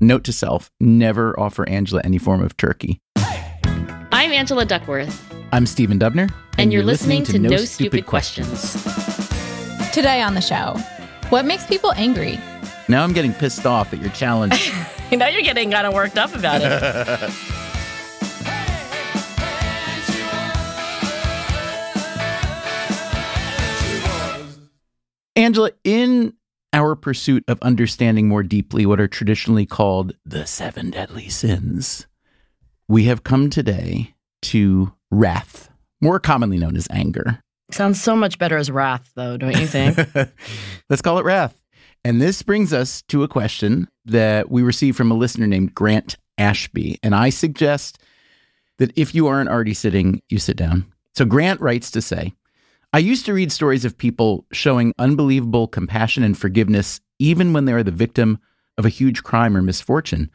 Note to self never offer Angela any form of turkey. I'm Angela Duckworth. I'm Stephen Dubner. And, and you're, you're listening, listening, to, No, Stupid, Stupid questions. questions. Today on the show, what makes people angry? Now I'm getting pissed off at your challenge. now you're getting kind of worked up about it. Angela, in our pursuit of understanding more deeply what are traditionally called the seven deadly sins, we have come today to wrath, more commonly known as anger. Sounds so much better as wrath, though, don't you think? Let's call it wrath. And this brings us to a question that we received from a listener named Grant Ashby. And I suggest that if you aren't already sitting, you sit down. So Grant writes to say, I used to read stories of people showing unbelievable compassion and forgiveness even when they are the victim of a huge crime or misfortune.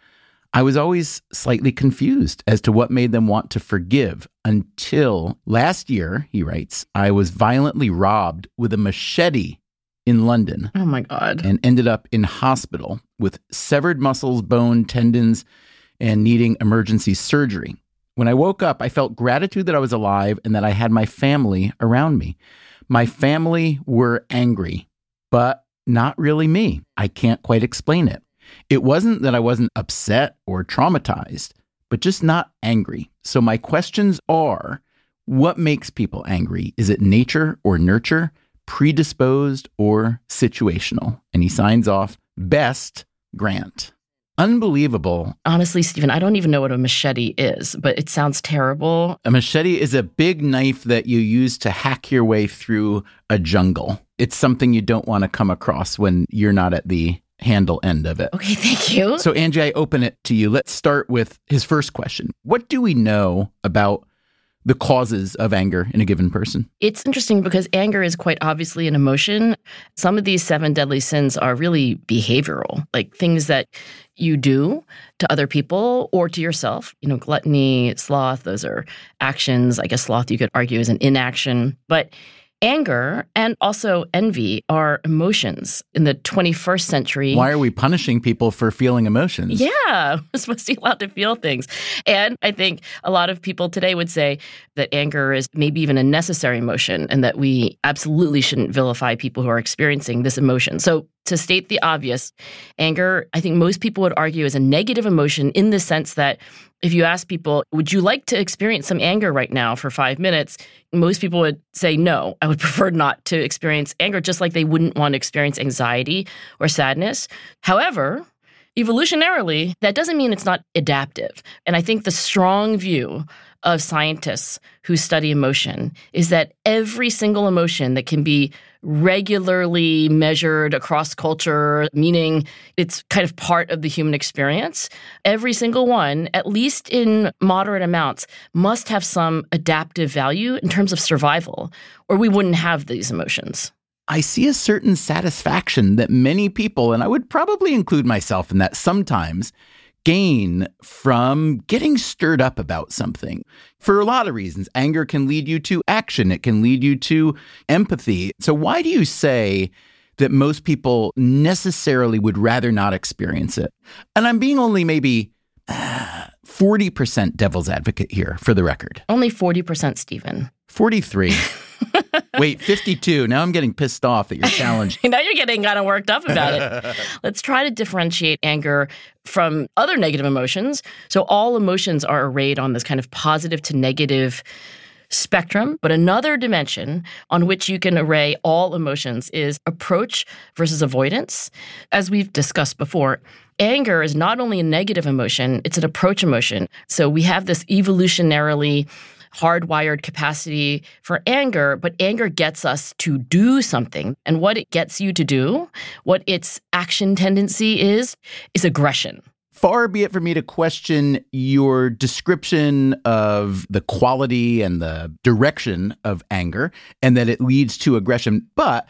I was always slightly confused as to what made them want to forgive until last year, he writes, I was violently robbed with a machete in London. Oh my God. And ended up in hospital with severed muscles, bone, tendons, and needing emergency surgery. When I woke up, I felt gratitude that I was alive and that I had my family around me. My family were angry, but not really me. I can't quite explain it. It wasn't that I wasn't upset or traumatized, but just not angry. So my questions are what makes people angry? Is it nature or nurture, predisposed or situational? And he signs off best Grant. Unbelievable. Honestly, Stephen, I don't even know what a machete is, but it sounds terrible. A machete is a big knife that you use to hack your way through a jungle. It's something you don't want to come across when you're not at the handle end of it. Okay, thank you. So, Angie, I open it to you. Let's start with his first question What do we know about the causes of anger in a given person? It's interesting because anger is quite obviously an emotion. Some of these seven deadly sins are really behavioral, like things that you do to other people or to yourself. You know, gluttony, sloth, those are actions. I guess sloth you could argue is an inaction. But anger and also envy are emotions in the 21st century. Why are we punishing people for feeling emotions? Yeah, we're supposed to be allowed to feel things. And I think a lot of people today would say that anger is maybe even a necessary emotion and that we absolutely shouldn't vilify people who are experiencing this emotion. So to state the obvious, anger, I think most people would argue, is a negative emotion in the sense that if you ask people, would you like to experience some anger right now for five minutes? Most people would say, no, I would prefer not to experience anger, just like they wouldn't want to experience anxiety or sadness. However, evolutionarily, that doesn't mean it's not adaptive. And I think the strong view of scientists who study emotion is that every single emotion that can be regularly measured across culture, meaning it's kind of part of the human experience. Every single one, at least in moderate amounts, must have some adaptive value in terms of survival, or we wouldn't have these emotions. I see a certain satisfaction that many people, and I would probably include myself in that sometimes, gain from getting stirred up about something for a lot of reasons. Anger can lead you to action, it can lead you to empathy. So, why do you say that most people necessarily would rather not experience it? And I'm being only maybe. Uh, 40% devil's advocate here for the record. Only 40%, Stephen. 43. Wait, 52. Now I'm getting pissed off that you're challenged. now you're getting kind of worked up about it. Let's try to differentiate anger from other negative emotions. So all emotions are arrayed on this kind of positive to negative spectrum, but another dimension on which you can array all emotions is approach versus avoidance. As we've discussed before, anger is not only a negative emotion, it's an approach emotion. So we have this evolutionarily hardwired capacity for anger, but anger gets us to do something. And what it gets you to do, what its action tendency is, is aggression far be it for me to question your description of the quality and the direction of anger and that it leads to aggression. But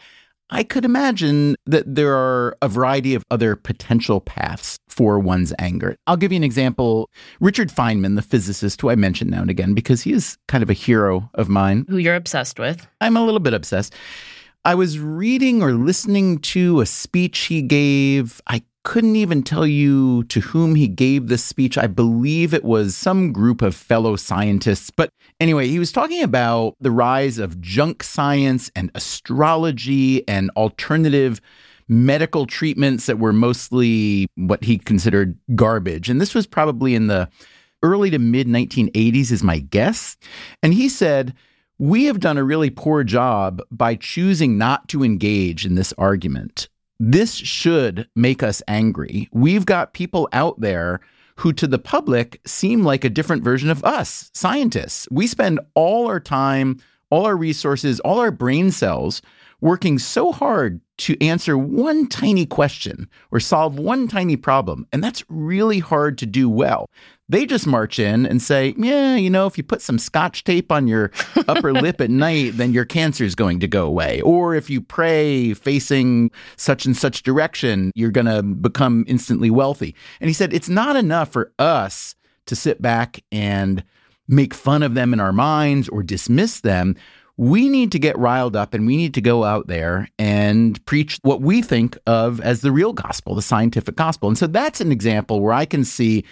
I could imagine that there are a variety of other potential paths for one's anger. I'll give you an example. Richard Feynman, the physicist who I mention now and again because he is kind of a hero of mine. Who you're obsessed with. I'm a little bit obsessed. I was reading or listening to a speech he gave. I couldn't even tell you to whom he gave this speech. I believe it was some group of fellow scientists. But anyway, he was talking about the rise of junk science and astrology and alternative medical treatments that were mostly what he considered garbage. And this was probably in the early to mid 1980s, is my guess. And he said, we have done a really poor job by choosing not to engage in this argument. This should make us angry. We've got people out there who to the public seem like a different version of us, scientists. We spend all our time, all our resources, all our brain cells working so hard to answer one tiny question or solve one tiny problem. And that's really hard to do well. They just march in and say, yeah, you know, if you put some scotch tape on your upper lip at night, then your cancer is going to go away. Or if you pray facing such and such direction, you're going to become instantly wealthy. And he said, it's not enough for us to sit back and make fun of them in our minds or dismiss them we need to get riled up and we need to go out there and preach what we think of as the real gospel, the scientific gospel. And so that's an example where I can see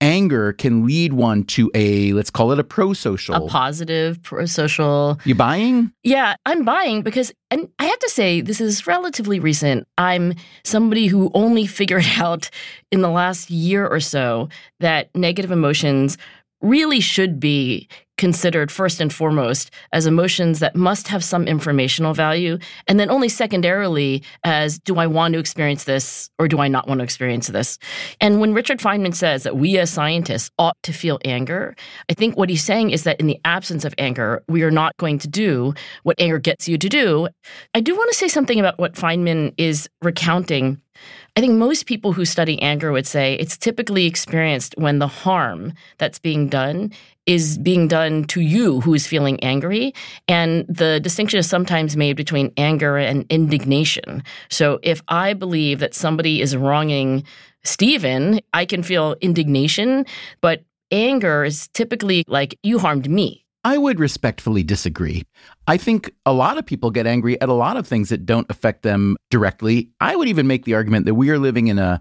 anger can lead one to a let's call it a pro-social. A positive pro-social. You buying? Yeah i'm buying because and i have to say this is relatively recent. I'm somebody who only figured out in the last year or so that negative emotions really should be considered first and foremost as emotions that must have some informational value, and then only secondarily as do I want to experience this or do I not want to experience this? And when Richard Feynman says that we as scientists ought to feel anger, I think what he's saying is that in the absence of anger, we are not going to do what anger gets you to do. I do want to say something about what Feynman is recounting I think most people who study anger would say it's typically experienced when the harm that's being done is being done to you who is feeling angry. And the distinction is sometimes made between anger and indignation. So if I believe that somebody is wronging Stephen, I can feel indignation, but anger is typically like, you harmed me. I would respectfully disagree. I think a lot of people get angry at a lot of things that don't affect them directly. I would even make the argument that we are living in a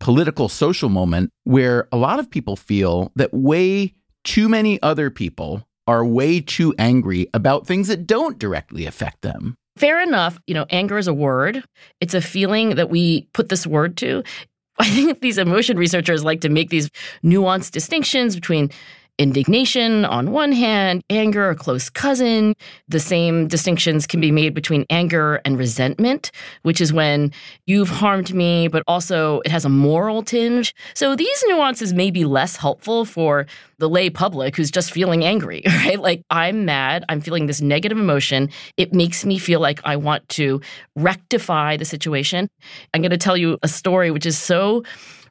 political social moment where a lot of people feel that way too many other people are way too angry about things that don't directly affect them. Fair enough. You know, anger is a word, it's a feeling that we put this word to. I think these emotion researchers like to make these nuanced distinctions between indignation on one hand, anger, a close cousin. The same distinctions can be made between anger and resentment, which is when you've harmed me, but also it has a moral tinge. So these nuances may be less helpful for the lay public who's just feeling angry, right? Like, I'm mad, I'm feeling this negative emotion. It makes me feel like I want to rectify the situation. I'm going to tell you a story which is so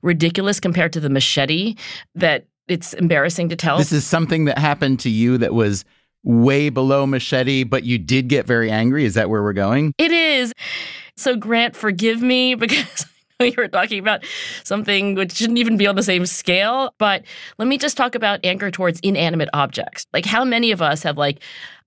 ridiculous compared to the machete that it's embarrassing to tell. This is something that happened to you that was way below machete, but you did get very angry. Is that where we're going? It is. So, Grant, forgive me because you were talking about something which shouldn't even be on the same scale. But let me just talk about anger towards inanimate objects. Like, how many of us have, like,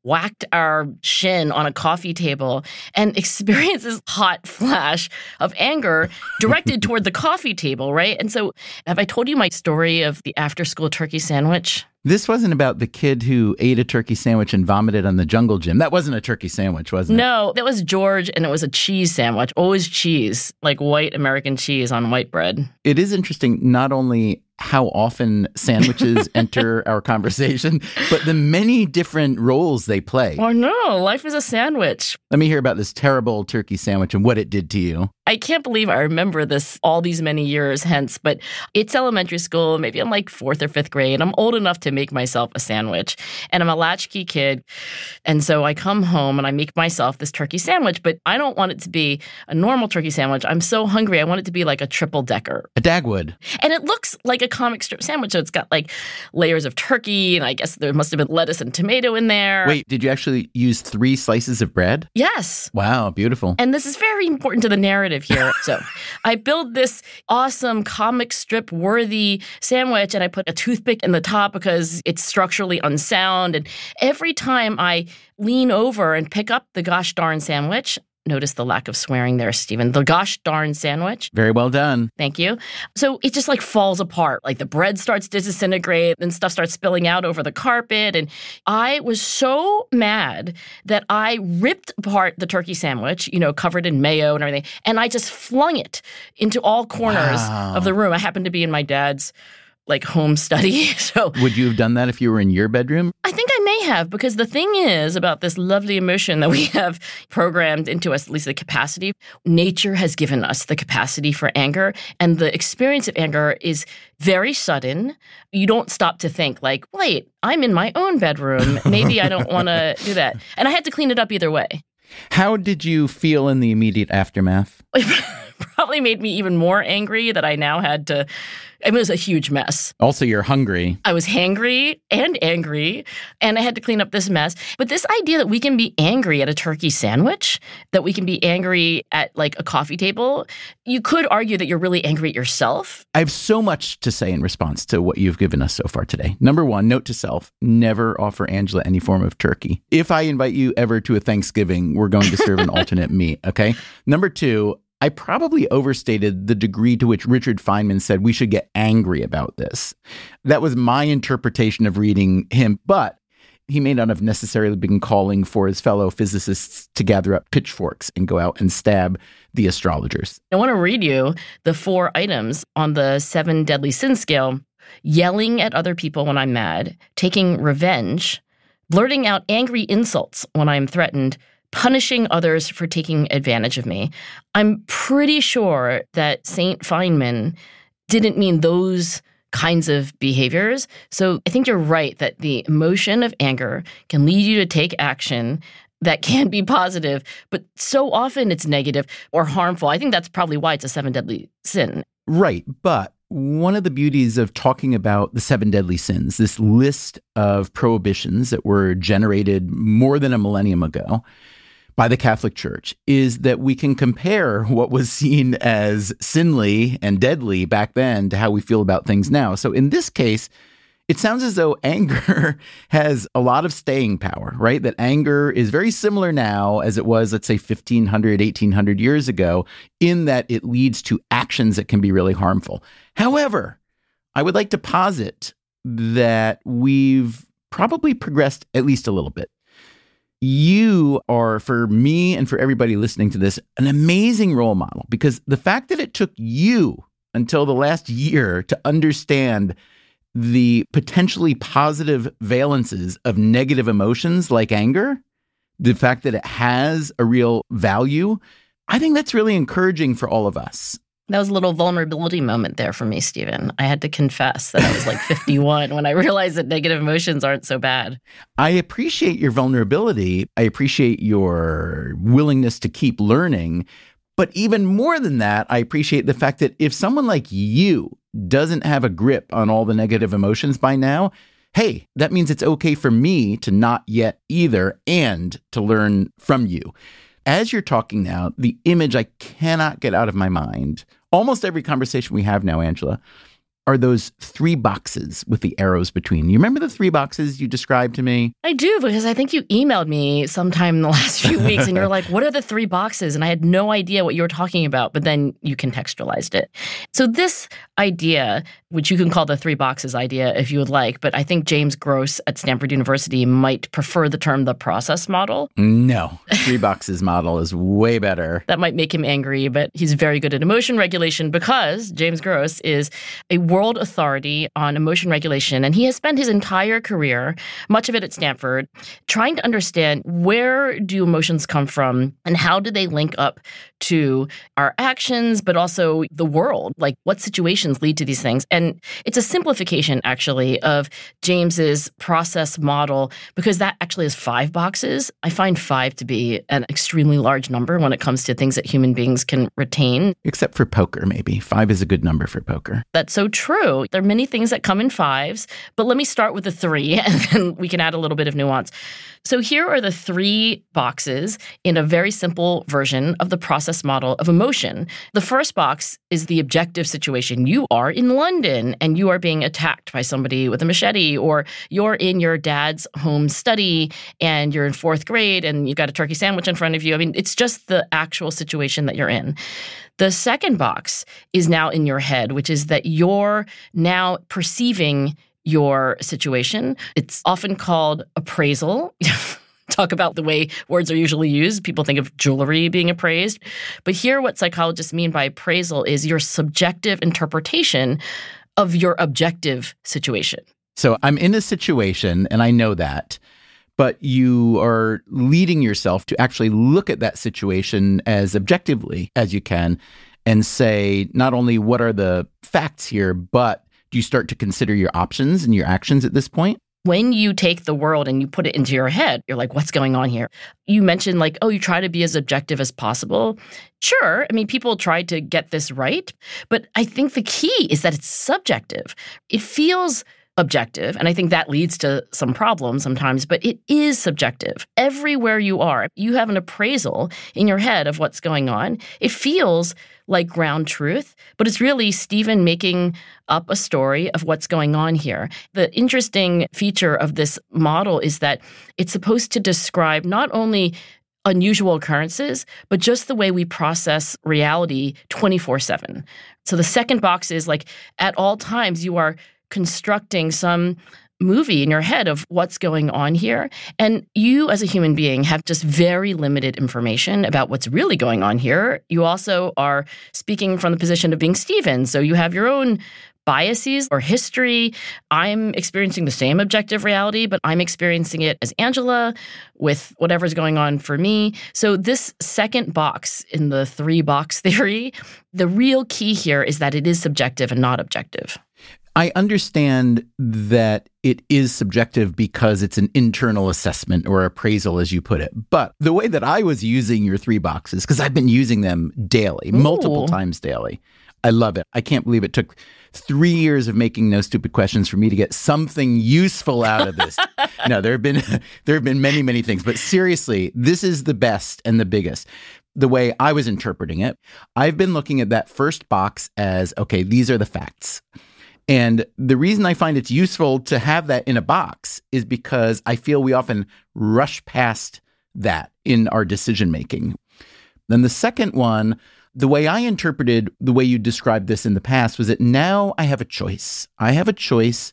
whacked our shin on a coffee table and experienced this hot flash of anger directed toward the coffee table, right? And so, have I told you my story of the after school turkey sandwich? This wasn't about the kid who ate a turkey sandwich and vomited on the jungle gym. That wasn't a turkey sandwich, was it? No, that was George, and it was a cheese sandwich. Always cheese, like white American cheese on white bread. It is interesting not only how often sandwiches enter our conversation, but the many different roles they play. Oh no, life is a sandwich. Let me hear about this terrible turkey sandwich and what it did to you. I can't believe I remember this all these many years hence, but it's elementary school. Maybe I'm like fourth or fifth grade. I'm old enough to make myself a sandwich, and I'm a latchkey kid. And so I come home and I make myself this turkey sandwich, but I don't want it to be a normal turkey sandwich. I'm so hungry. I want it to be like a triple decker. A Dagwood. And it looks like a comic strip sandwich. So it's got like layers of turkey, and I guess there must have been lettuce and tomato in there. Wait, did you actually use three slices of bread? Yes. Wow, beautiful. And this is very important to the narrative here. so I build this awesome comic strip worthy sandwich and I put a toothpick in the top because it's structurally unsound. And every time I lean over and pick up the gosh darn sandwich, notice the lack of swearing there, Stephen. The gosh darn sandwich. Very well done. Thank you. So it just like falls apart. Like the bread starts to disintegrate and stuff starts spilling out over the carpet. And I was so mad that I ripped apart the turkey sandwich, you know, covered in mayo and everything, and I just flung it into all corners Wow. of the room. I happened to be in my dad's like home study. So Would you have done that if you were in your bedroom? I think I may have because the thing is about this lovely emotion that we have programmed into us, at least the capacity. Nature has given us the capacity for anger, and the experience of anger is very sudden. You don't stop to think, like, wait, I'm in my own bedroom. Maybe I don't want to do that. And I had to clean it up either way. How did you feel in the immediate aftermath? Probably made me even more angry that I now had to. It was a huge mess. Also, you're hungry. I was hangry and angry, and I had to clean up this mess. But this idea that we can be angry at a turkey sandwich, that we can be angry at like a coffee table, you could argue that you're really angry at yourself. I have so much to say in response to what you've given us so far today. Number one, note to self never offer Angela any form of turkey. If I invite you ever to a Thanksgiving, we're going to serve an alternate meat, okay? Number two, I probably overstated the degree to which Richard Feynman said we should get angry about this. That was my interpretation of reading him, but he may not have necessarily been calling for his fellow physicists to gather up pitchforks and go out and stab the astrologers. I want to read you the four items on the seven deadly sin scale yelling at other people when I'm mad, taking revenge, blurting out angry insults when I'm threatened, punishing others for taking advantage of me. I'm pretty sure that St. Feynman didn't mean those kinds of behaviors. So I think you're right that the emotion of anger can lead you to take action that can be positive, but so often it's negative or harmful. I think that's probably why it's a seven deadly sin. Right. But one of the beauties of talking about the seven deadly sins, this list of prohibitions that were generated more than a millennium ago by the Catholic Church, is that we can compare what was seen as sinly and deadly back then to how we feel about things now. So in this case, it sounds as though anger has a lot of staying power, right? That anger is very similar now as it was, let's say, 1500, 1800 years ago, in that it leads to actions that can be really harmful. However, I would like to posit that we've probably progressed at least a little bit. You are, for me and for everybody listening to this, an amazing role model because the fact that it took you until the last year to understand the potentially positive valences of negative emotions like anger, the fact that it has a real value, I think that's really encouraging for all of us. That was a little vulnerability moment there for me, Stephen. I had to confess that I was like 51 when I realized that negative emotions aren't so bad. I appreciate your vulnerability. I appreciate your willingness to keep learning. But even more than that, I appreciate the fact that if someone like you doesn't have a grip on all the negative emotions by now, hey, that means it's okay for me to not yet either and to learn from you. As you're talking now, the image I cannot get out of my mind, almost every conversation we have now, Angela, are those three boxes with the arrows between. You remember the three boxes you described to me? I do because I think you emailed me sometime in the last few weeks and you're like, what are the three boxes? And I had no idea what you were talking about, but then you contextualized it. So, this idea, which you can call the three boxes idea if you would like, but I think James Gross at Stanford University might prefer the term the process model. No, three boxes model is way better. That might make him angry, but he's very good at emotion regulation because James Gross is a world authority on emotion regulation. And he has spent his entire career, much of it at Stanford, trying to understand where do emotions come from and how do they link up to our actions, but also the world. Like what situations lead to these things. And it's a simplification, actually, of James's process model because that actually has five boxes. I find five to be an extremely large number when it comes to things that human beings can retain. Except for poker, maybe. Five is a good number for poker. That's so true. There are many things that come in fives, but let me start with the three and then we can add a little bit of nuance. So here are the three boxes in a very simple version of the process model of emotion. The first box is the objective situation. You are in London and you are being attacked by somebody with a machete, or you're in your dad's home study and you're in fourth grade and you've got a turkey sandwich in front of you. I mean, it's just the actual situation that you're in. The second box is now in your head, which is that you're now perceiving your situation. It's often called appraisal. Talk about the way words are usually used. People think of jewelry being appraised. But here, what psychologists mean by appraisal is your subjective interpretation of your objective situation. So I'm in a situation and I know that, but you are leading yourself to actually look at that situation as objectively as you can and say, not only what are the facts here, but do you start to consider your options and your actions at this point? When you take the world and you put it into your head, you're like, what's going on here? You mentioned, like, oh, you try to be as objective as possible. Sure. I mean, people try to get this right. But I think the key is that it's subjective. It feels objective. And I think that leads to some problems sometimes, but it is subjective. Everywhere you are, you have an appraisal in your head of what's going on. It feels like ground truth, but it's really Stephen making up a story of what's going on here. The interesting feature of this model is that it's supposed to describe not only unusual occurrences, but just the way we process reality 24 7. So the second box is like at all times you are constructing some movie in your head of what's going on here. And you, as a human being, have just very limited information about what's really going on here. You also are speaking from the position of being Stephen. So you have your own biases or history. I'm experiencing the same objective reality, but I'm experiencing it as Angela with whatever's going on for me. So, this second box in the three box theory, the real key here is that it is subjective and not objective. I understand that it is subjective because it's an internal assessment or appraisal, as you put it. But the way that I was using your three boxes, because I've been using them daily, Ooh. multiple times daily. I love it. I can't believe it took three years of making no stupid questions for me to get something useful out of this. no, there have been there have been many, many things. But seriously, this is the best and the biggest the way I was interpreting it, I've been looking at that first box as okay, these are the facts. And the reason I find it's useful to have that in a box is because I feel we often rush past that in our decision making. Then the second one, the way I interpreted the way you described this in the past was that now I have a choice. I have a choice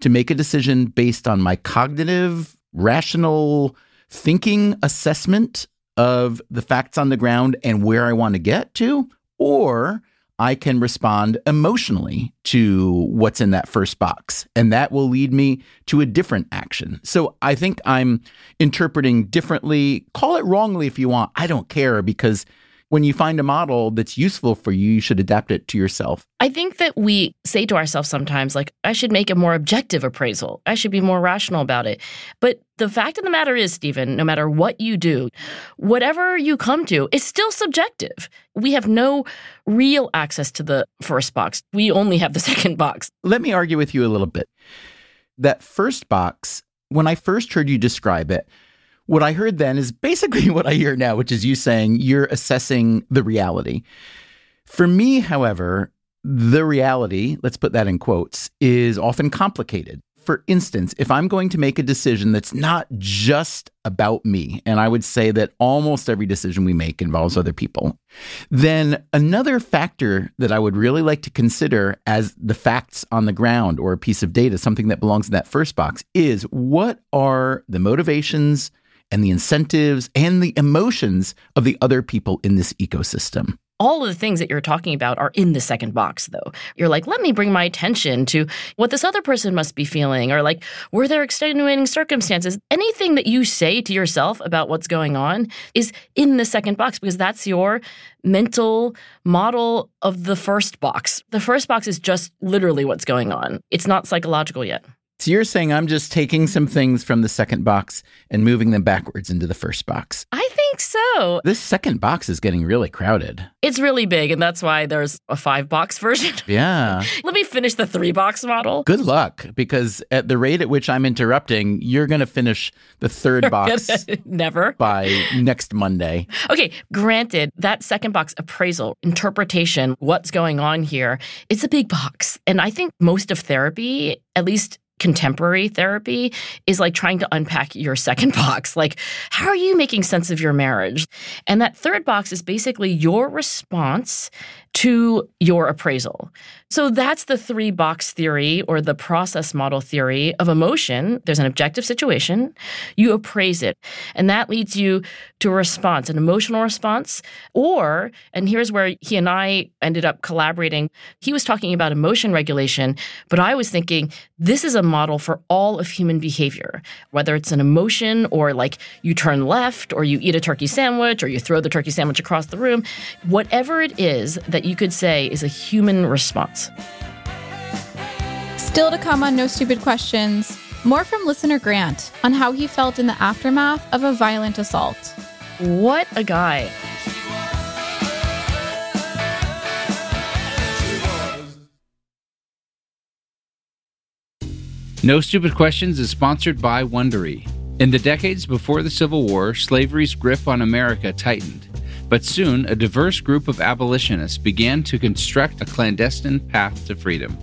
to make a decision based on my cognitive, rational thinking assessment of the facts on the ground and where I want to get to, or I can respond emotionally to what's in that first box. And that will lead me to a different action. So I think I'm interpreting differently. Call it wrongly if you want. I don't care because when you find a model that's useful for you, you should adapt it to yourself. I think that we say to ourselves sometimes, like, I should make a more objective appraisal. I should be more rational about it. But the fact of the matter is, Stephen, no matter what you do, whatever you come to is still subjective. We have no real access to the first box. We only have the second box. Let me argue with you a little bit. That first box, when I first heard you describe it, what I heard then is basically what I hear now, which is you saying you're assessing the reality. For me, however, the reality, let's put that in quotes, is often complicated. For instance, if I'm going to make a decision that's not just about me, and I would say that almost every decision we make involves other people, then another factor that I would really like to consider as the facts on the ground or a piece of data, something that belongs in that first box, is what are the motivations and the incentives and the emotions of the other people in this ecosystem? All of the things that you're talking about are in the second box though. You're like let me bring my attention to what this other person must be feeling or like were there extenuating circumstances? Anything that you say to yourself about what's going on is in the second box because that's your mental model of the first box. The first box is just literally what's going on. It's not psychological yet so you're saying I'm just taking some things from the second box and moving them backwards into the first box. I think so. This second box is getting really crowded. It's really big, and that's why there's a five box version. Yeah. Let me finish the three box model. Good luck, because at the rate at which I'm interrupting, you're going to finish the third box never by next Monday. Okay, granted, that second box appraisal, interpretation, what's going on here, it's a big box. And I think most of therapy, at least contemporary therapy is like trying to unpack your second box. Like, how are you making sense of your marriage? And that third box is basically your response to your appraisal. So that's the three box theory or the process model theory of emotion. There's an objective situation, you appraise it, and that leads you to a response, an emotional response. Or, and here's where he and I ended up collaborating. He was talking about emotion regulation, but I was thinking this is a model for all of human behavior, whether it's an emotion or like you turn left or you eat a turkey sandwich or you throw the turkey sandwich across the room, whatever it is that you could say is a human response. Still to come on No Stupid Questions, more from listener Grant on how he felt in the aftermath of a violent assault. What a guy. No Stupid Questions is sponsored by Wondery. In the decades before the Civil War, slavery's grip on America tightened. But soon, a diverse group of abolitionists began to construct a clandestine path to freedom.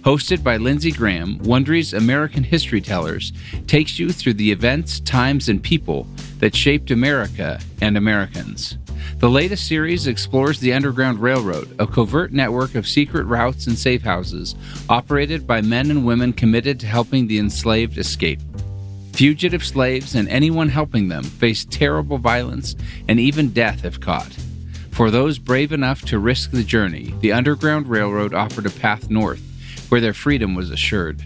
Hosted by Lindsay Graham, Wondery's American History Tellers takes you through the events, times, and people that shaped America and Americans. The latest series explores the Underground Railroad, a covert network of secret routes and safe houses operated by men and women committed to helping the enslaved escape. Fugitive slaves and anyone helping them face terrible violence and even death if caught. For those brave enough to risk the journey, the Underground Railroad offered a path north where their freedom was assured.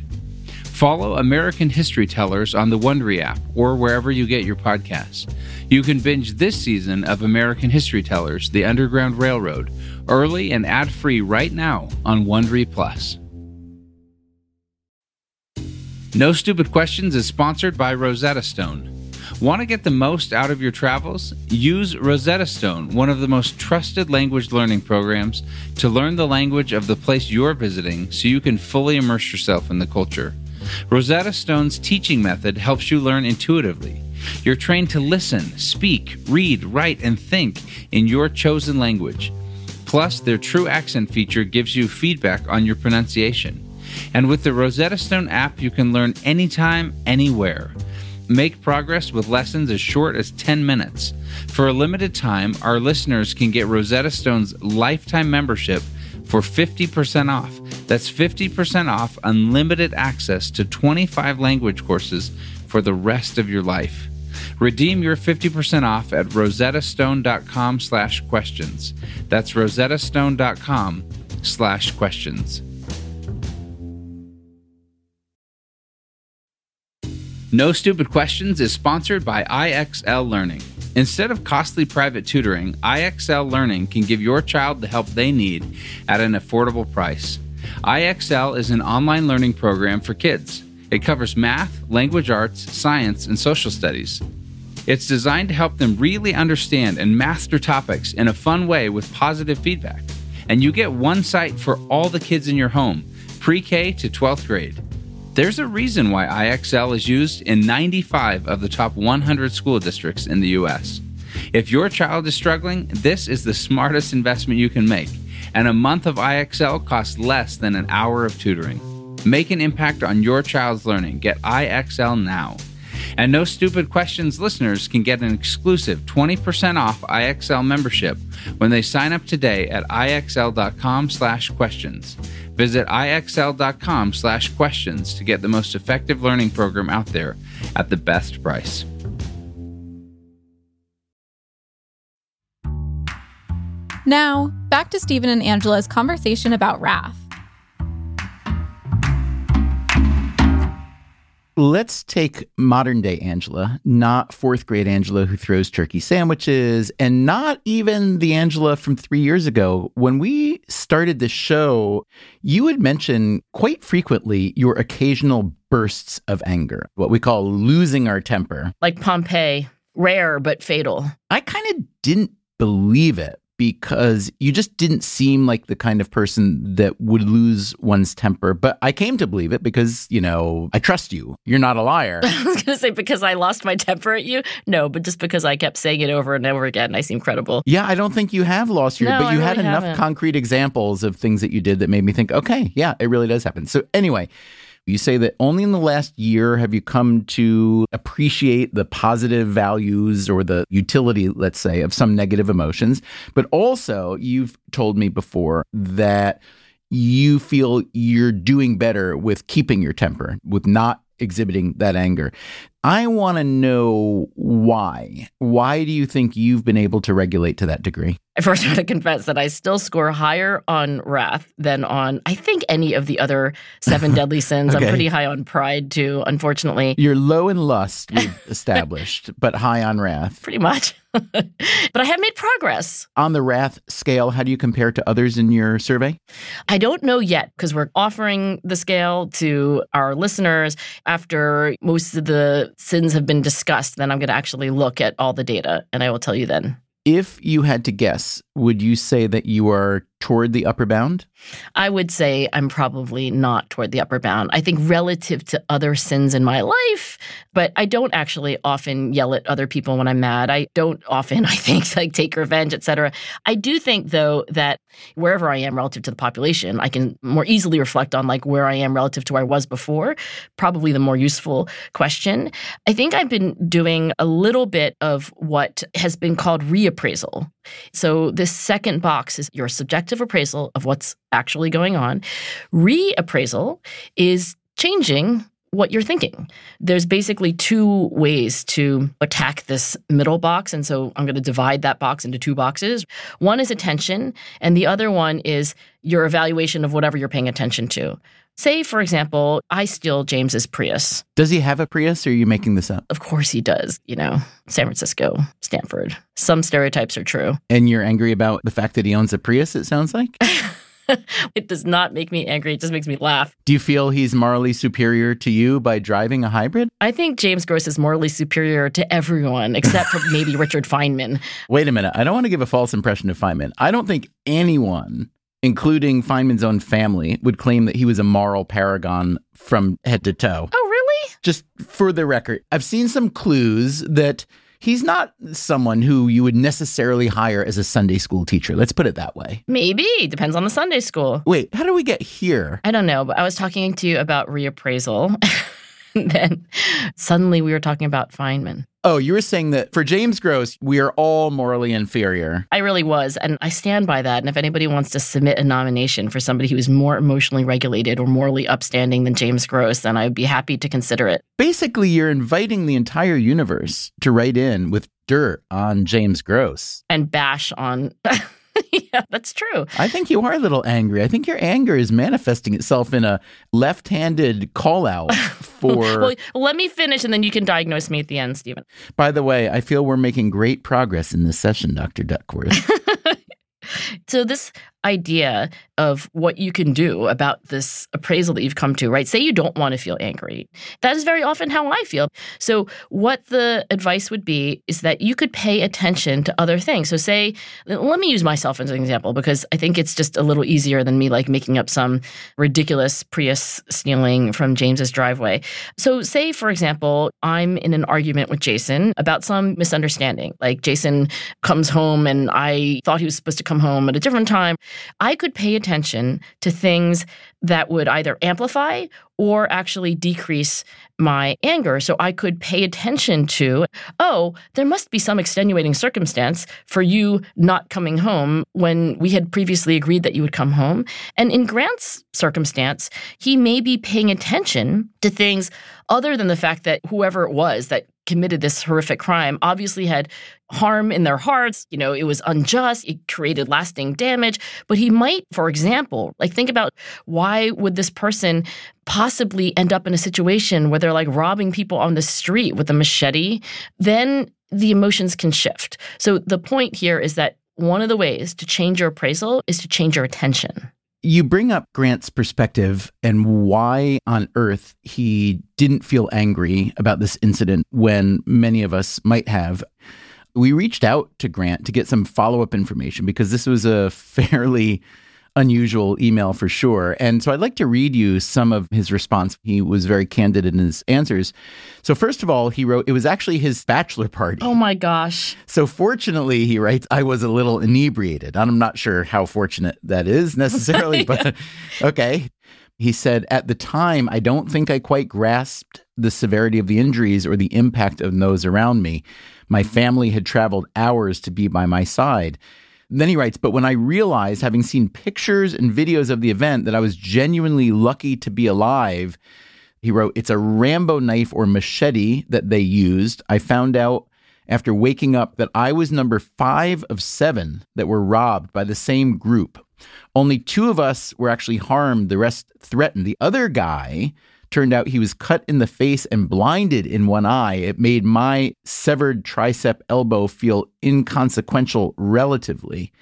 Follow American History Tellers on the Wondery app or wherever you get your podcasts. You can binge this season of American History Tellers, The Underground Railroad, early and ad-free right now on Wondery Plus. No Stupid Questions is sponsored by Rosetta Stone. Want to get the most out of your travels? Use Rosetta Stone, one of the most trusted language learning programs, to learn the language of the place you're visiting so you can fully immerse yourself in the culture. Rosetta Stone's teaching method helps you learn intuitively. You're trained to listen, speak, read, write, and think in your chosen language. Plus, their true accent feature gives you feedback on your pronunciation. And with the Rosetta Stone app, you can learn anytime, anywhere. Make progress with lessons as short as 10 minutes. For a limited time, our listeners can get Rosetta Stone's lifetime membership for 50% off. That's 50% off unlimited access to 25 language courses for the rest of your life. Redeem your 50% off at rosettastone.com slash questions. That's rosettastone.com slash questions. No Stupid Questions is sponsored by IXL Learning. Instead of costly private tutoring, IXL Learning can give your child the help they need at an affordable price. IXL is an online learning program for kids. It covers math, language arts, science, and social studies. It's designed to help them really understand and master topics in a fun way with positive feedback. And you get one site for all the kids in your home, pre K to 12th grade. There's a reason why IXL is used in 95 of the top 100 school districts in the U.S. If your child is struggling, this is the smartest investment you can make, and a month of IXL costs less than an hour of tutoring. Make an impact on your child's learning. Get IXL now. And No Stupid Questions listeners can get an exclusive 20% off IXL membership when they sign up today at IXL.com slash questions. Visit IXL.com slash questions to get the most effective learning program out there at the best price. Now, back to Stephen and Angela's conversation about wrath. Let's take modern day Angela, not fourth grade Angela who throws turkey sandwiches, and not even the Angela from three years ago. When we started the show, you had mentioned quite frequently your occasional bursts of anger, what we call losing our temper. Like Pompeii, rare but fatal. I kind of didn't believe it because you just didn't seem like the kind of person that would lose one's temper. But I came to believe it because, you know, I trust you. You're not a liar. I was going to say because I lost my temper at you. No, but just because I kept saying it over and over again, I seem credible. Yeah, I don't think you have lost your, No, but you had enough haven't. concrete examples of things that you did that made me think, okay, yeah, it really does happen. So anyway, you say that only in the last year have you come to appreciate the positive values or the utility, let's say, of some negative emotions. But also, you've told me before that you feel you're doing better with keeping your temper, with not exhibiting that anger. I want to know why. Why do you think you've been able to regulate to that degree? I first want to confess that I still score higher on wrath than on, I think, any of the other seven deadly sins. Okay. I'm pretty high on pride, too, unfortunately. You're low in lust, we've established, but high on wrath. Pretty much. but I have made progress. On the wrath scale, how do you compare to others in your survey? I don't know yet because we're offering the scale to our listeners after most of the sins have been discussed. Then I'm going to actually look at all the data and I will tell you then. If you had to guess, would you say that you are toward the upper bound? I would say I'm probably not toward the upper bound. I think relative to other sins in my life, but I don't actually often yell at other people when I'm mad. I don't often, I think, like take revenge, etc. I do think though that wherever I am relative to the population, I can more easily reflect on like where I am relative to where I was before. Probably the more useful question. I think I've been doing a little bit of what has been called reappraisal. So this second box is your subjective appraisal of what's actually going on. Reappraisal is changing what you're thinking. There's basically two ways to attack this middle box. And so I'm going to divide that box into two boxes. One is attention, and the other one is your evaluation of whatever you're paying attention to. Say, for example, I steal James's Prius. Does he have a Prius or are you making this up? Of course he does, you know, San Francisco, Stanford. Some stereotypes are true. And you're angry about the fact that he owns a Prius, it sounds like? it does not make me angry. It just makes me laugh. Do you feel he's morally superior to you by driving a hybrid? I think James Gross is morally superior to everyone except for maybe Richard Feynman. Wait a minute. I don't want to give a false impression of Feynman. I don't think anyone, including Feynman's own family, would claim that he was a moral paragon from head to toe. Oh, really? Just for the record, I've seen some clues that he's not someone who you would necessarily hire as a Sunday school teacher. Let's put it that way. Maybe. Depends on the Sunday school. Wait, how do we get here? I don't know, but I was talking to you about reappraisal. and then suddenly we were talking about Feynman. Oh, you were saying that for James Gross, we are all morally inferior. I really was. And I stand by that. And if anybody wants to submit a nomination for somebody who is more emotionally regulated or morally upstanding than James Gross, then I would be happy to consider it. Basically, you're inviting the entire universe to write in with dirt on James Gross. And bash on. yeah, that's true. I think you are a little angry. I think your anger is manifesting itself in a left handed call out for. Well, let me finish and then you can diagnose me at the end, Stephen. By the way, I feel we're making great progress in this session, Dr. Duckworth. So, this idea of what you can do about this appraisal that you've come to, right? Say you don't want to feel angry. That is very often how I feel. So, what the advice would be is that you could pay attention to other things. So, say, let me use myself as an example because I think it's just a little easier than me like making up some ridiculous Prius stealing from James's driveway. So, say, for example, I'm in an argument with Jason about some misunderstanding. Like, Jason comes home and I thought he was supposed to come home at a different time. I could pay attention to things that would either amplify or actually decrease my anger. So I could pay attention to, oh, there must be some extenuating circumstance for you not coming home when we had previously agreed that you would come home. And in Grant's circumstance, he may be paying attention to things other than the fact that whoever it was that committed this horrific crime obviously had harm in their hearts. You know, it was unjust, it created lasting damage. But he might, for example, like think about why would this person possibly end up in a situation where they're like robbing people on the street with a machete? Then the emotions can shift. So the point here is that one of the ways to change your appraisal is to change your attention. You bring up Grant's perspective and why on earth he didn't feel angry about this incident when many of us might have. We reached out to Grant to get some follow up information because this was a fairly unusual email for sure. And so I'd like to read you some of his response. He was very candid in his answers. So, first of all, he wrote, it was actually his bachelor party. Oh my gosh. So, fortunately, he writes, I was a little inebriated. I'm not sure how fortunate that is necessarily, but okay. He said, At the time, I don't think I quite grasped the severity of the injuries or the impact of those around me. My family had traveled hours to be by my side. Then he writes, But when I realized, having seen pictures and videos of the event, that I was genuinely lucky to be alive, he wrote, It's a Rambo knife or machete that they used. I found out after waking up that I was number five of seven that were robbed by the same group. Only two of us were actually harmed, the rest threatened. The other guy Turned out he was cut in the face and blinded in one eye. It made my severed tricep elbow feel inconsequential relatively.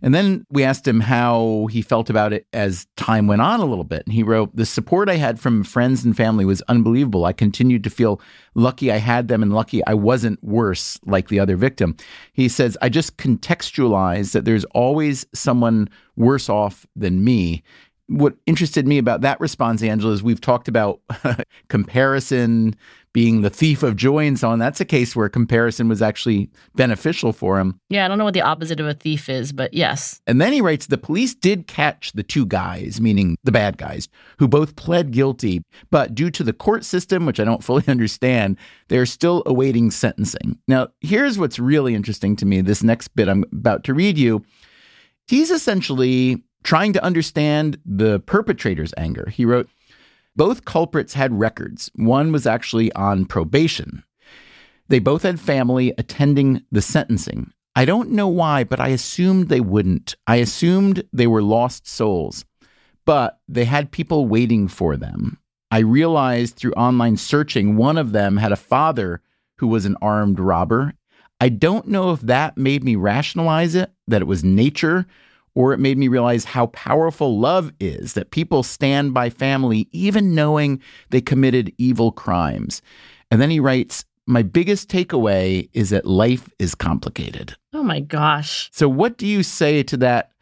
And then we asked him how he felt about it as time went on a little bit. And he wrote, The support I had from friends and family was unbelievable. I continued to feel lucky I had them and lucky I wasn't worse like the other victim. He says, I just contextualize that there's always someone worse off than me what interested me about that response, Angela, is we've talked about comparison being the thief of joy and so on. That's a case where comparison was actually beneficial for him. Yeah, I don't know what the opposite of a thief is, but yes. And then he writes the police did catch the two guys, meaning the bad guys, who both pled guilty, but due to the court system, which I don't fully understand, they're still awaiting sentencing. Now, here's what's really interesting to me this next bit I'm about to read you. He's essentially trying to understand the perpetrator's anger. He wrote, both culprits had records. One was actually on probation. They both had family attending the sentencing. I don't know why, but I assumed they wouldn't. I assumed they were lost souls, but they had people waiting for them. I realized through online searching one of them had a father who was an armed robber. I don't know if that made me rationalize it, that it was nature, or it made me realize how powerful love is that people stand by family even knowing they committed evil crimes. And then he writes, My biggest takeaway is that life is complicated. Oh my gosh. So, what do you say to that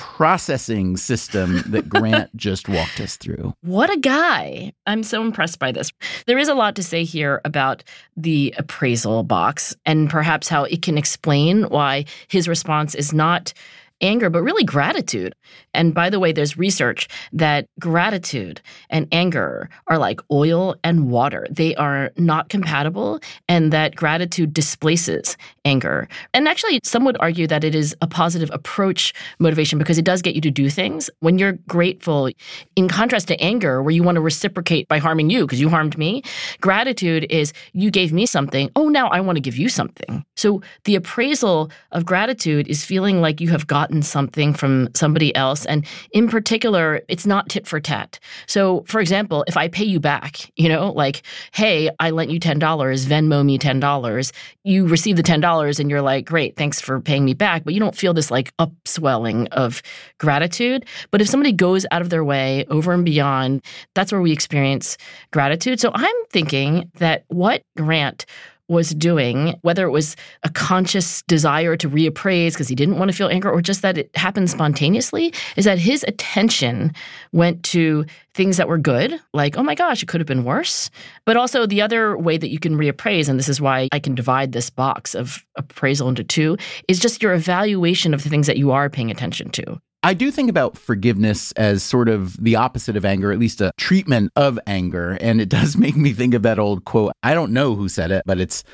processing system that Grant just walked us through. What a guy. I'm so impressed by this. There is a lot to say here about the appraisal box and perhaps how it can explain why his response is not anger, but really gratitude. And by the way, there's research that gratitude and anger are like oil and water. They are not compatible, and that gratitude displaces anger. And actually, some would argue that it is a positive approach motivation because it does get you to do things. When you're grateful, in contrast to anger, where you want to reciprocate by harming you because you harmed me, gratitude is you gave me something. Oh, now I want to give you something. So the appraisal of gratitude is feeling like you have gotten something from somebody else. And in particular, it's not tit for tat. So, for example, if I pay you back, you know, like, hey, I lent you $10, Venmo me $10, you receive the $10 and you're like, great, thanks for paying me back. But you don't feel this like upswelling of gratitude. But if somebody goes out of their way over and beyond, that's where we experience gratitude. So I'm thinking that what Grant was doing, whether it was a conscious desire to reappraise because he didn't want to feel anger or just that it happened spontaneously, is that his attention went to things that were good, like, oh my gosh, it could have been worse. But also the other way that you can reappraise, and this is why I can divide this box of appraisal into two, is just your evaluation of the things that you are paying attention to. I do think about forgiveness as sort of the opposite of anger, at least a treatment of anger. And it does make me think of that old quote. I don't know who said it, but it's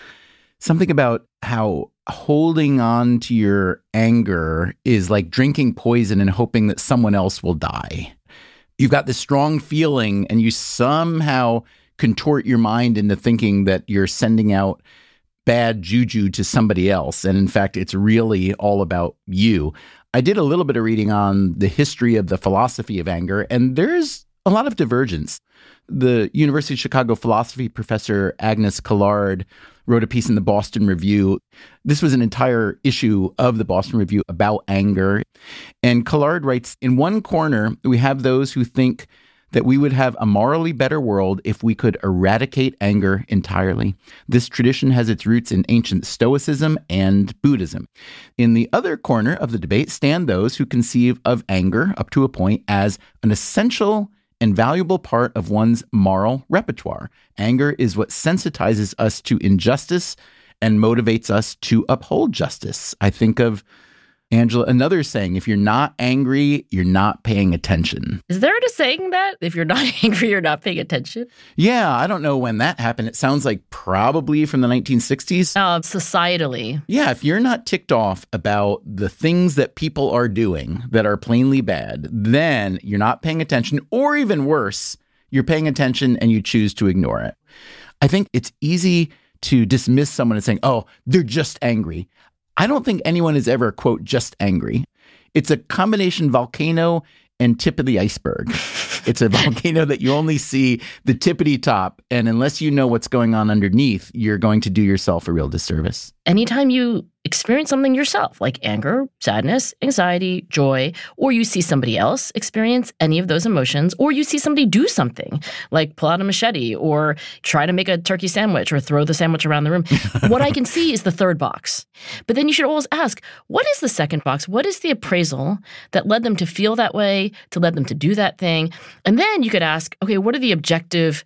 something about how holding on to your anger is like drinking poison and hoping that someone else will die. You've got this strong feeling, and you somehow contort your mind into thinking that you're sending out bad juju to somebody else. And in fact, it's really all about you. I did a little bit of reading on the history of the philosophy of anger, and there's a lot of divergence. The University of Chicago philosophy professor Agnes Callard wrote a piece in the Boston Review. This was an entire issue of the Boston Review about anger. And Callard writes In one corner, we have those who think that we would have a morally better world if we could eradicate anger entirely. This tradition has its roots in ancient Stoicism and Buddhism. In the other corner of the debate stand those who conceive of anger, up to a point, as an essential and valuable part of one's moral repertoire. Anger is what sensitizes us to injustice and motivates us to uphold justice. I think of Angela, another saying, if you're not angry, you're not paying attention. Is there a saying that if you're not angry, you're not paying attention? Yeah, I don't know when that happened. It sounds like probably from the 1960s. Uh, societally. Yeah, if you're not ticked off about the things that people are doing that are plainly bad, then you're not paying attention, or even worse, you're paying attention and you choose to ignore it. I think it's easy to dismiss someone as saying, oh, they're just angry. I don't think anyone is ever, quote, just angry. It's a combination volcano and tip of the iceberg. it's a volcano that you only see the tippity top. And unless you know what's going on underneath, you're going to do yourself a real disservice. Anytime you experience something yourself, like anger, sadness, anxiety, joy, or you see somebody else experience any of those emotions, or you see somebody do something like pull out a machete or try to make a turkey sandwich or throw the sandwich around the room, what I can see is the third box. But then you should always ask, what is the second box? What is the appraisal that led them to feel that way, to led them to do that thing? And then you could ask, okay, what are the objective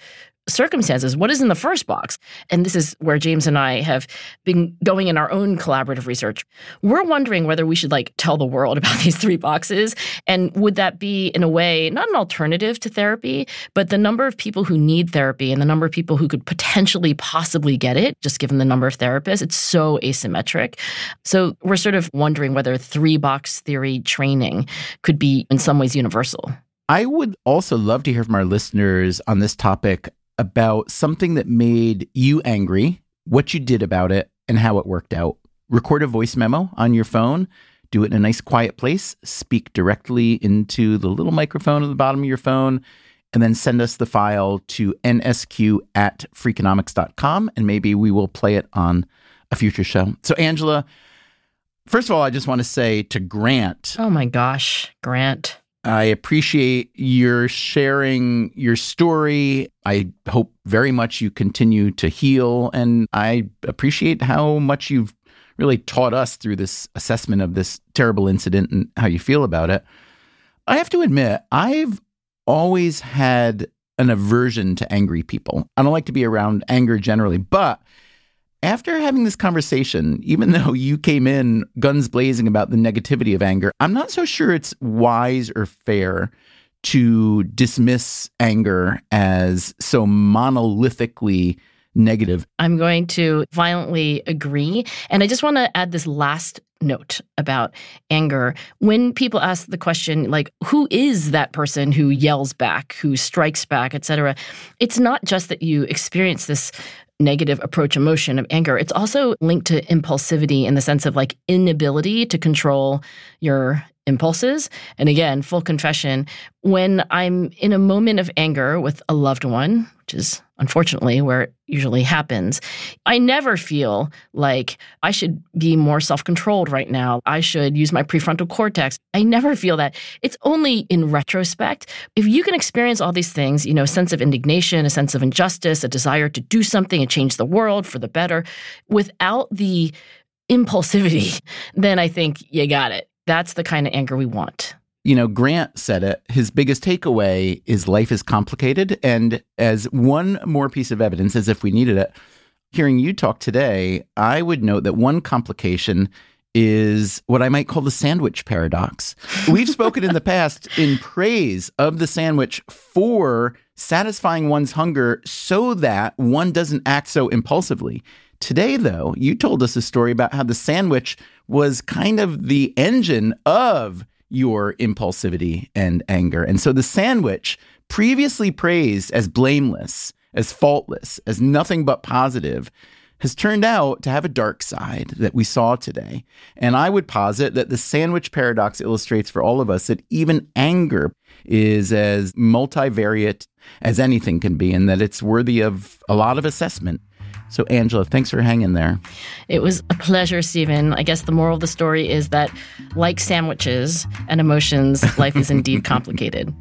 circumstances. What is in the first box? And this is where James and I have been going in our own collaborative research. We're wondering whether we should like tell the world about these three boxes. And would that be, in a way, not an alternative to therapy, but the number of people who need therapy and the number of people who could potentially possibly get it, just given the number of therapists, it's so asymmetric. So we're sort of wondering whether three box theory training could be in some ways universal. I would also love to hear from our listeners on this topic about something that made you angry, what you did about it, and how it worked out. Record a voice memo on your phone. Do it in a nice quiet place. Speak directly into the little microphone at the bottom of your phone, and then send us the file to nsq at freakonomics.com, and maybe we will play it on a future show. So, Angela, first of all, I just want to say to Grant. Oh my gosh, Grant. I appreciate your sharing your story. I hope very much you continue to heal. And I appreciate how much you've really taught us through this assessment of this terrible incident and how you feel about it. I have to admit, I've always had an aversion to angry people. I don't like to be around anger generally, but after having this conversation, even though you came in guns blazing about the negativity of anger, I'm not so sure it's wise or fair to dismiss anger as so monolithically negative. I'm going to violently agree. And I just want to add this last note about anger. When people ask the question, like, who is that person who yells back, who strikes back, etc., it's not just that you experience this negative approach emotion of anger. It's also linked to impulsivity in the sense of like inability to control your impulses. And again, full confession, when I'm in a moment of anger with a loved one, which is unfortunately where it usually happens, I never feel like I should be more self controlled right now. I should use my prefrontal cortex. I never feel that. It's only in retrospect. If you can experience all these things, you know, a sense of indignation, a sense of injustice, a desire to do something and change the world for the better, without the impulsivity, then I think you got it. That's the kind of anger we want. You know, Grant said it. His biggest takeaway is life is complicated. And as one more piece of evidence, as if we needed it, hearing you talk today, I would note that one complication is what I might call the sandwich paradox. We've spoken in the past in praise of the sandwich for satisfying one's hunger so that one doesn't act so impulsively. Today, though, you told us a story about how the sandwich was kind of the engine of your impulsivity and anger. And so the sandwich, previously praised as blameless, as faultless, as nothing but positive, has turned out to have a dark side that we saw today. And I would posit that the sandwich paradox illustrates for all of us that even anger is as multivariate as anything can be, and that it's worthy of a lot of assessment. So, Angela, thanks for hanging there. It was a pleasure, Stephen. I guess the moral of the story is that, like sandwiches and emotions, life is indeed complicated.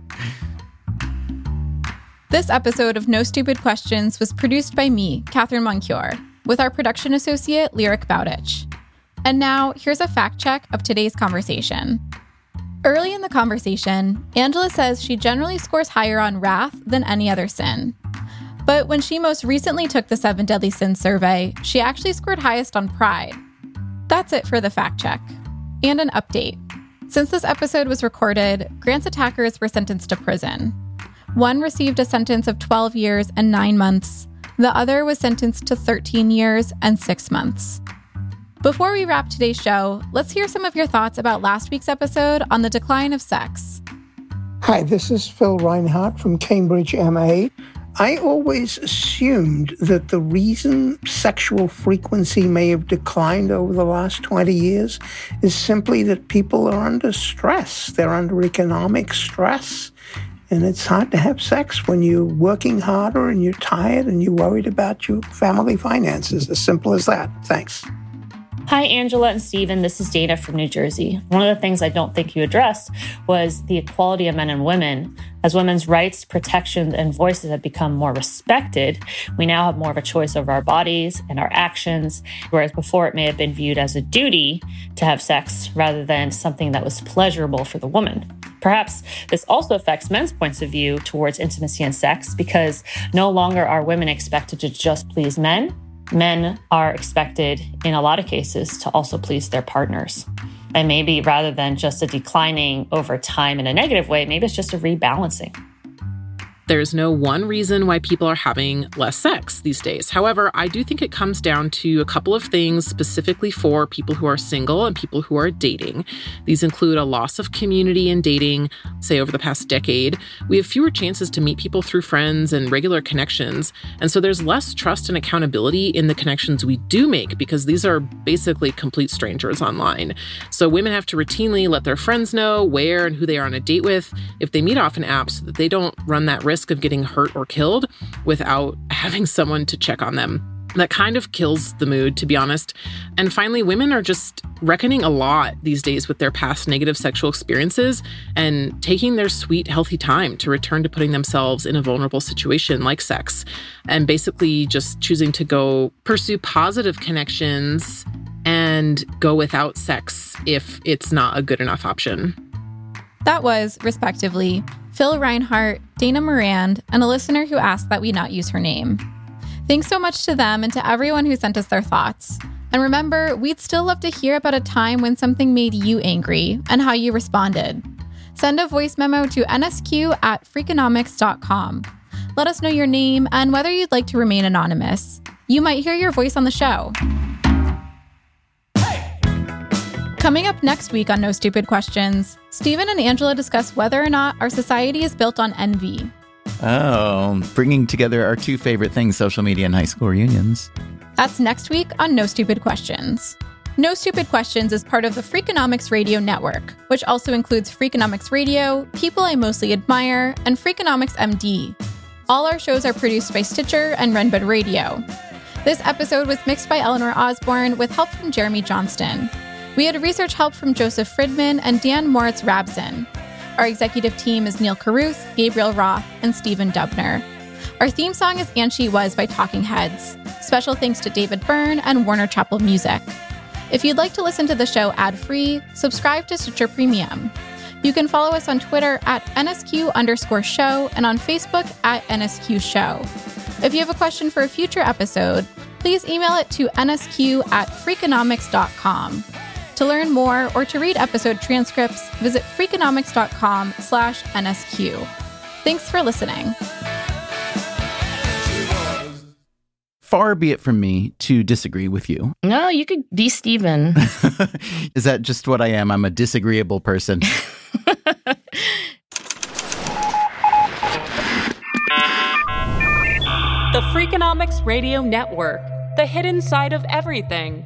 This episode of No Stupid Questions was produced by me, Catherine Moncure, with our production associate, Lyric Bowditch. And now, here's a fact check of today's conversation. Early in the conversation, Angela says she generally scores higher on wrath than any other sin. But when she most recently took the Seven Deadly Sins survey, she actually scored highest on pride. That's it for the fact check. And an update. Since this episode was recorded, Grant's attackers were sentenced to prison. One received a sentence of 12 years and 9 months, the other was sentenced to 13 years and 6 months. Before we wrap today's show, let's hear some of your thoughts about last week's episode on the decline of sex. Hi, this is Phil Reinhart from Cambridge MA. I always assumed that the reason sexual frequency may have declined over the last 20 years is simply that people are under stress. They're under economic stress. And it's hard to have sex when you're working harder and you're tired and you're worried about your family finances. As simple as that. Thanks. Hi, Angela and Stephen. This is Dana from New Jersey. One of the things I don't think you addressed was the equality of men and women. As women's rights, protections, and voices have become more respected, we now have more of a choice over our bodies and our actions, whereas before it may have been viewed as a duty to have sex rather than something that was pleasurable for the woman. Perhaps this also affects men's points of view towards intimacy and sex because no longer are women expected to just please men men are expected, in a lot of cases, to also please their partners. And maybe rather than just a declining over time in a negative way, maybe it's just a rebalancing. There's no one reason why people are having less sex these days. However, I do think it comes down to a couple of things specifically for people who are single and people who are dating. These include a loss of community in dating, say over the past decade. We have fewer chances to meet people through friends and regular connections. And so there's less trust and accountability in the connections we do make because these are basically complete strangers online. So women have to routinely let their friends know where and who they are on a date with if they meet off an app so that they don't run that risk risk of getting hurt or killed without having someone to check on them. That kind of kills the mood, to be honest. And finally, women are just reckoning a lot these days with their past negative sexual experiences and taking their sweet, healthy time to return to putting themselves in a vulnerable situation like sex and basically just choosing to go pursue positive connections and go without sex if it's not a good enough option. That was, respectively, Phil Reinhart, Dana Morand, and a listener who asked that we not use her name. Thanks so much to them and to everyone who sent us their thoughts. And remember, we'd still love to hear about a time when something made you angry and how you responded. Send a voice memo to nsq at freakonomics.com. Let us know your name and whether you'd like to remain anonymous. You might hear your voice on the show. Coming up next week on No Stupid Questions, Stephen and Angela discuss whether or not our society is built on envy. Oh, bringing together our two favorite things social media and high school reunions. That's next week on No Stupid Questions. No Stupid Questions is part of the Freakonomics Radio Network, which also includes Freakonomics Radio, People I Mostly Admire, and Freakonomics MD. All our shows are produced by Stitcher and Renbud Radio. This episode was mixed by Eleanor Osborne with help from Jeremy Johnston. We had research help from Joseph Friedman and Dan Moritz Rabson. Our executive team is Neil Carruth, Gabriel Roth, and Stephen Dubner. Our theme song is And She Was by Talking Heads. Special thanks to David Byrne and Warner Chappell Music. If you'd like to listen to the show ad free, subscribe to Stitcher Premium. You can follow us on Twitter at NSQ underscore show and on Facebook at NSQ show. If you have a question for a future episode, please email it to nsq at freakonomics.com. To learn more or to read episode transcripts, visit freakonomics.com slash NSQ. Thanks for listening. Far be it from me to disagree with you. No, you could be Stephen. Is that just what I am? I'm a disagreeable person. The Freakonomics Radio Network, the hidden side of everything.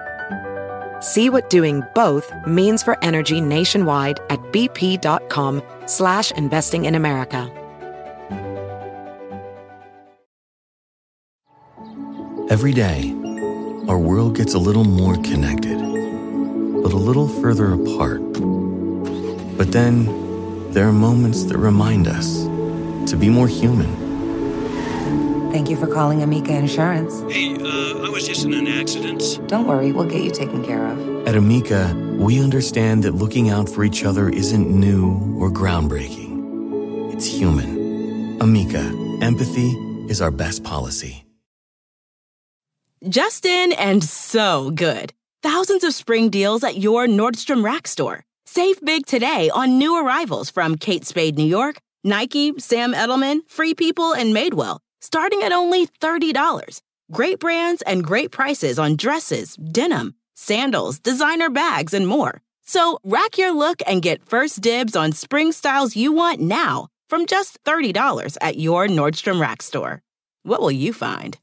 See what doing both means for energy nationwide at bp.com slash investing in America. Every day, our world gets a little more connected, but a little further apart. But then, there are moments that remind us to be more human. Thank you for calling Amica Insurance. Hey, uh, I was just in an accident. Don't worry, we'll get you taken care of. At Amica, we understand that looking out for each other isn't new or groundbreaking. It's human. Amica, empathy is our best policy. Justin and so good. Thousands of spring deals at your Nordstrom Rack store. Save big today on new arrivals from Kate Spade New York, Nike, Sam Edelman, Free People, and Madewell, starting at only $30. Great brands and great prices on dresses, denim, sandals, designer bags, and more. So rack your look and get first dibs on spring styles you want now from just $30 at your Nordstrom Rack store. What will you find?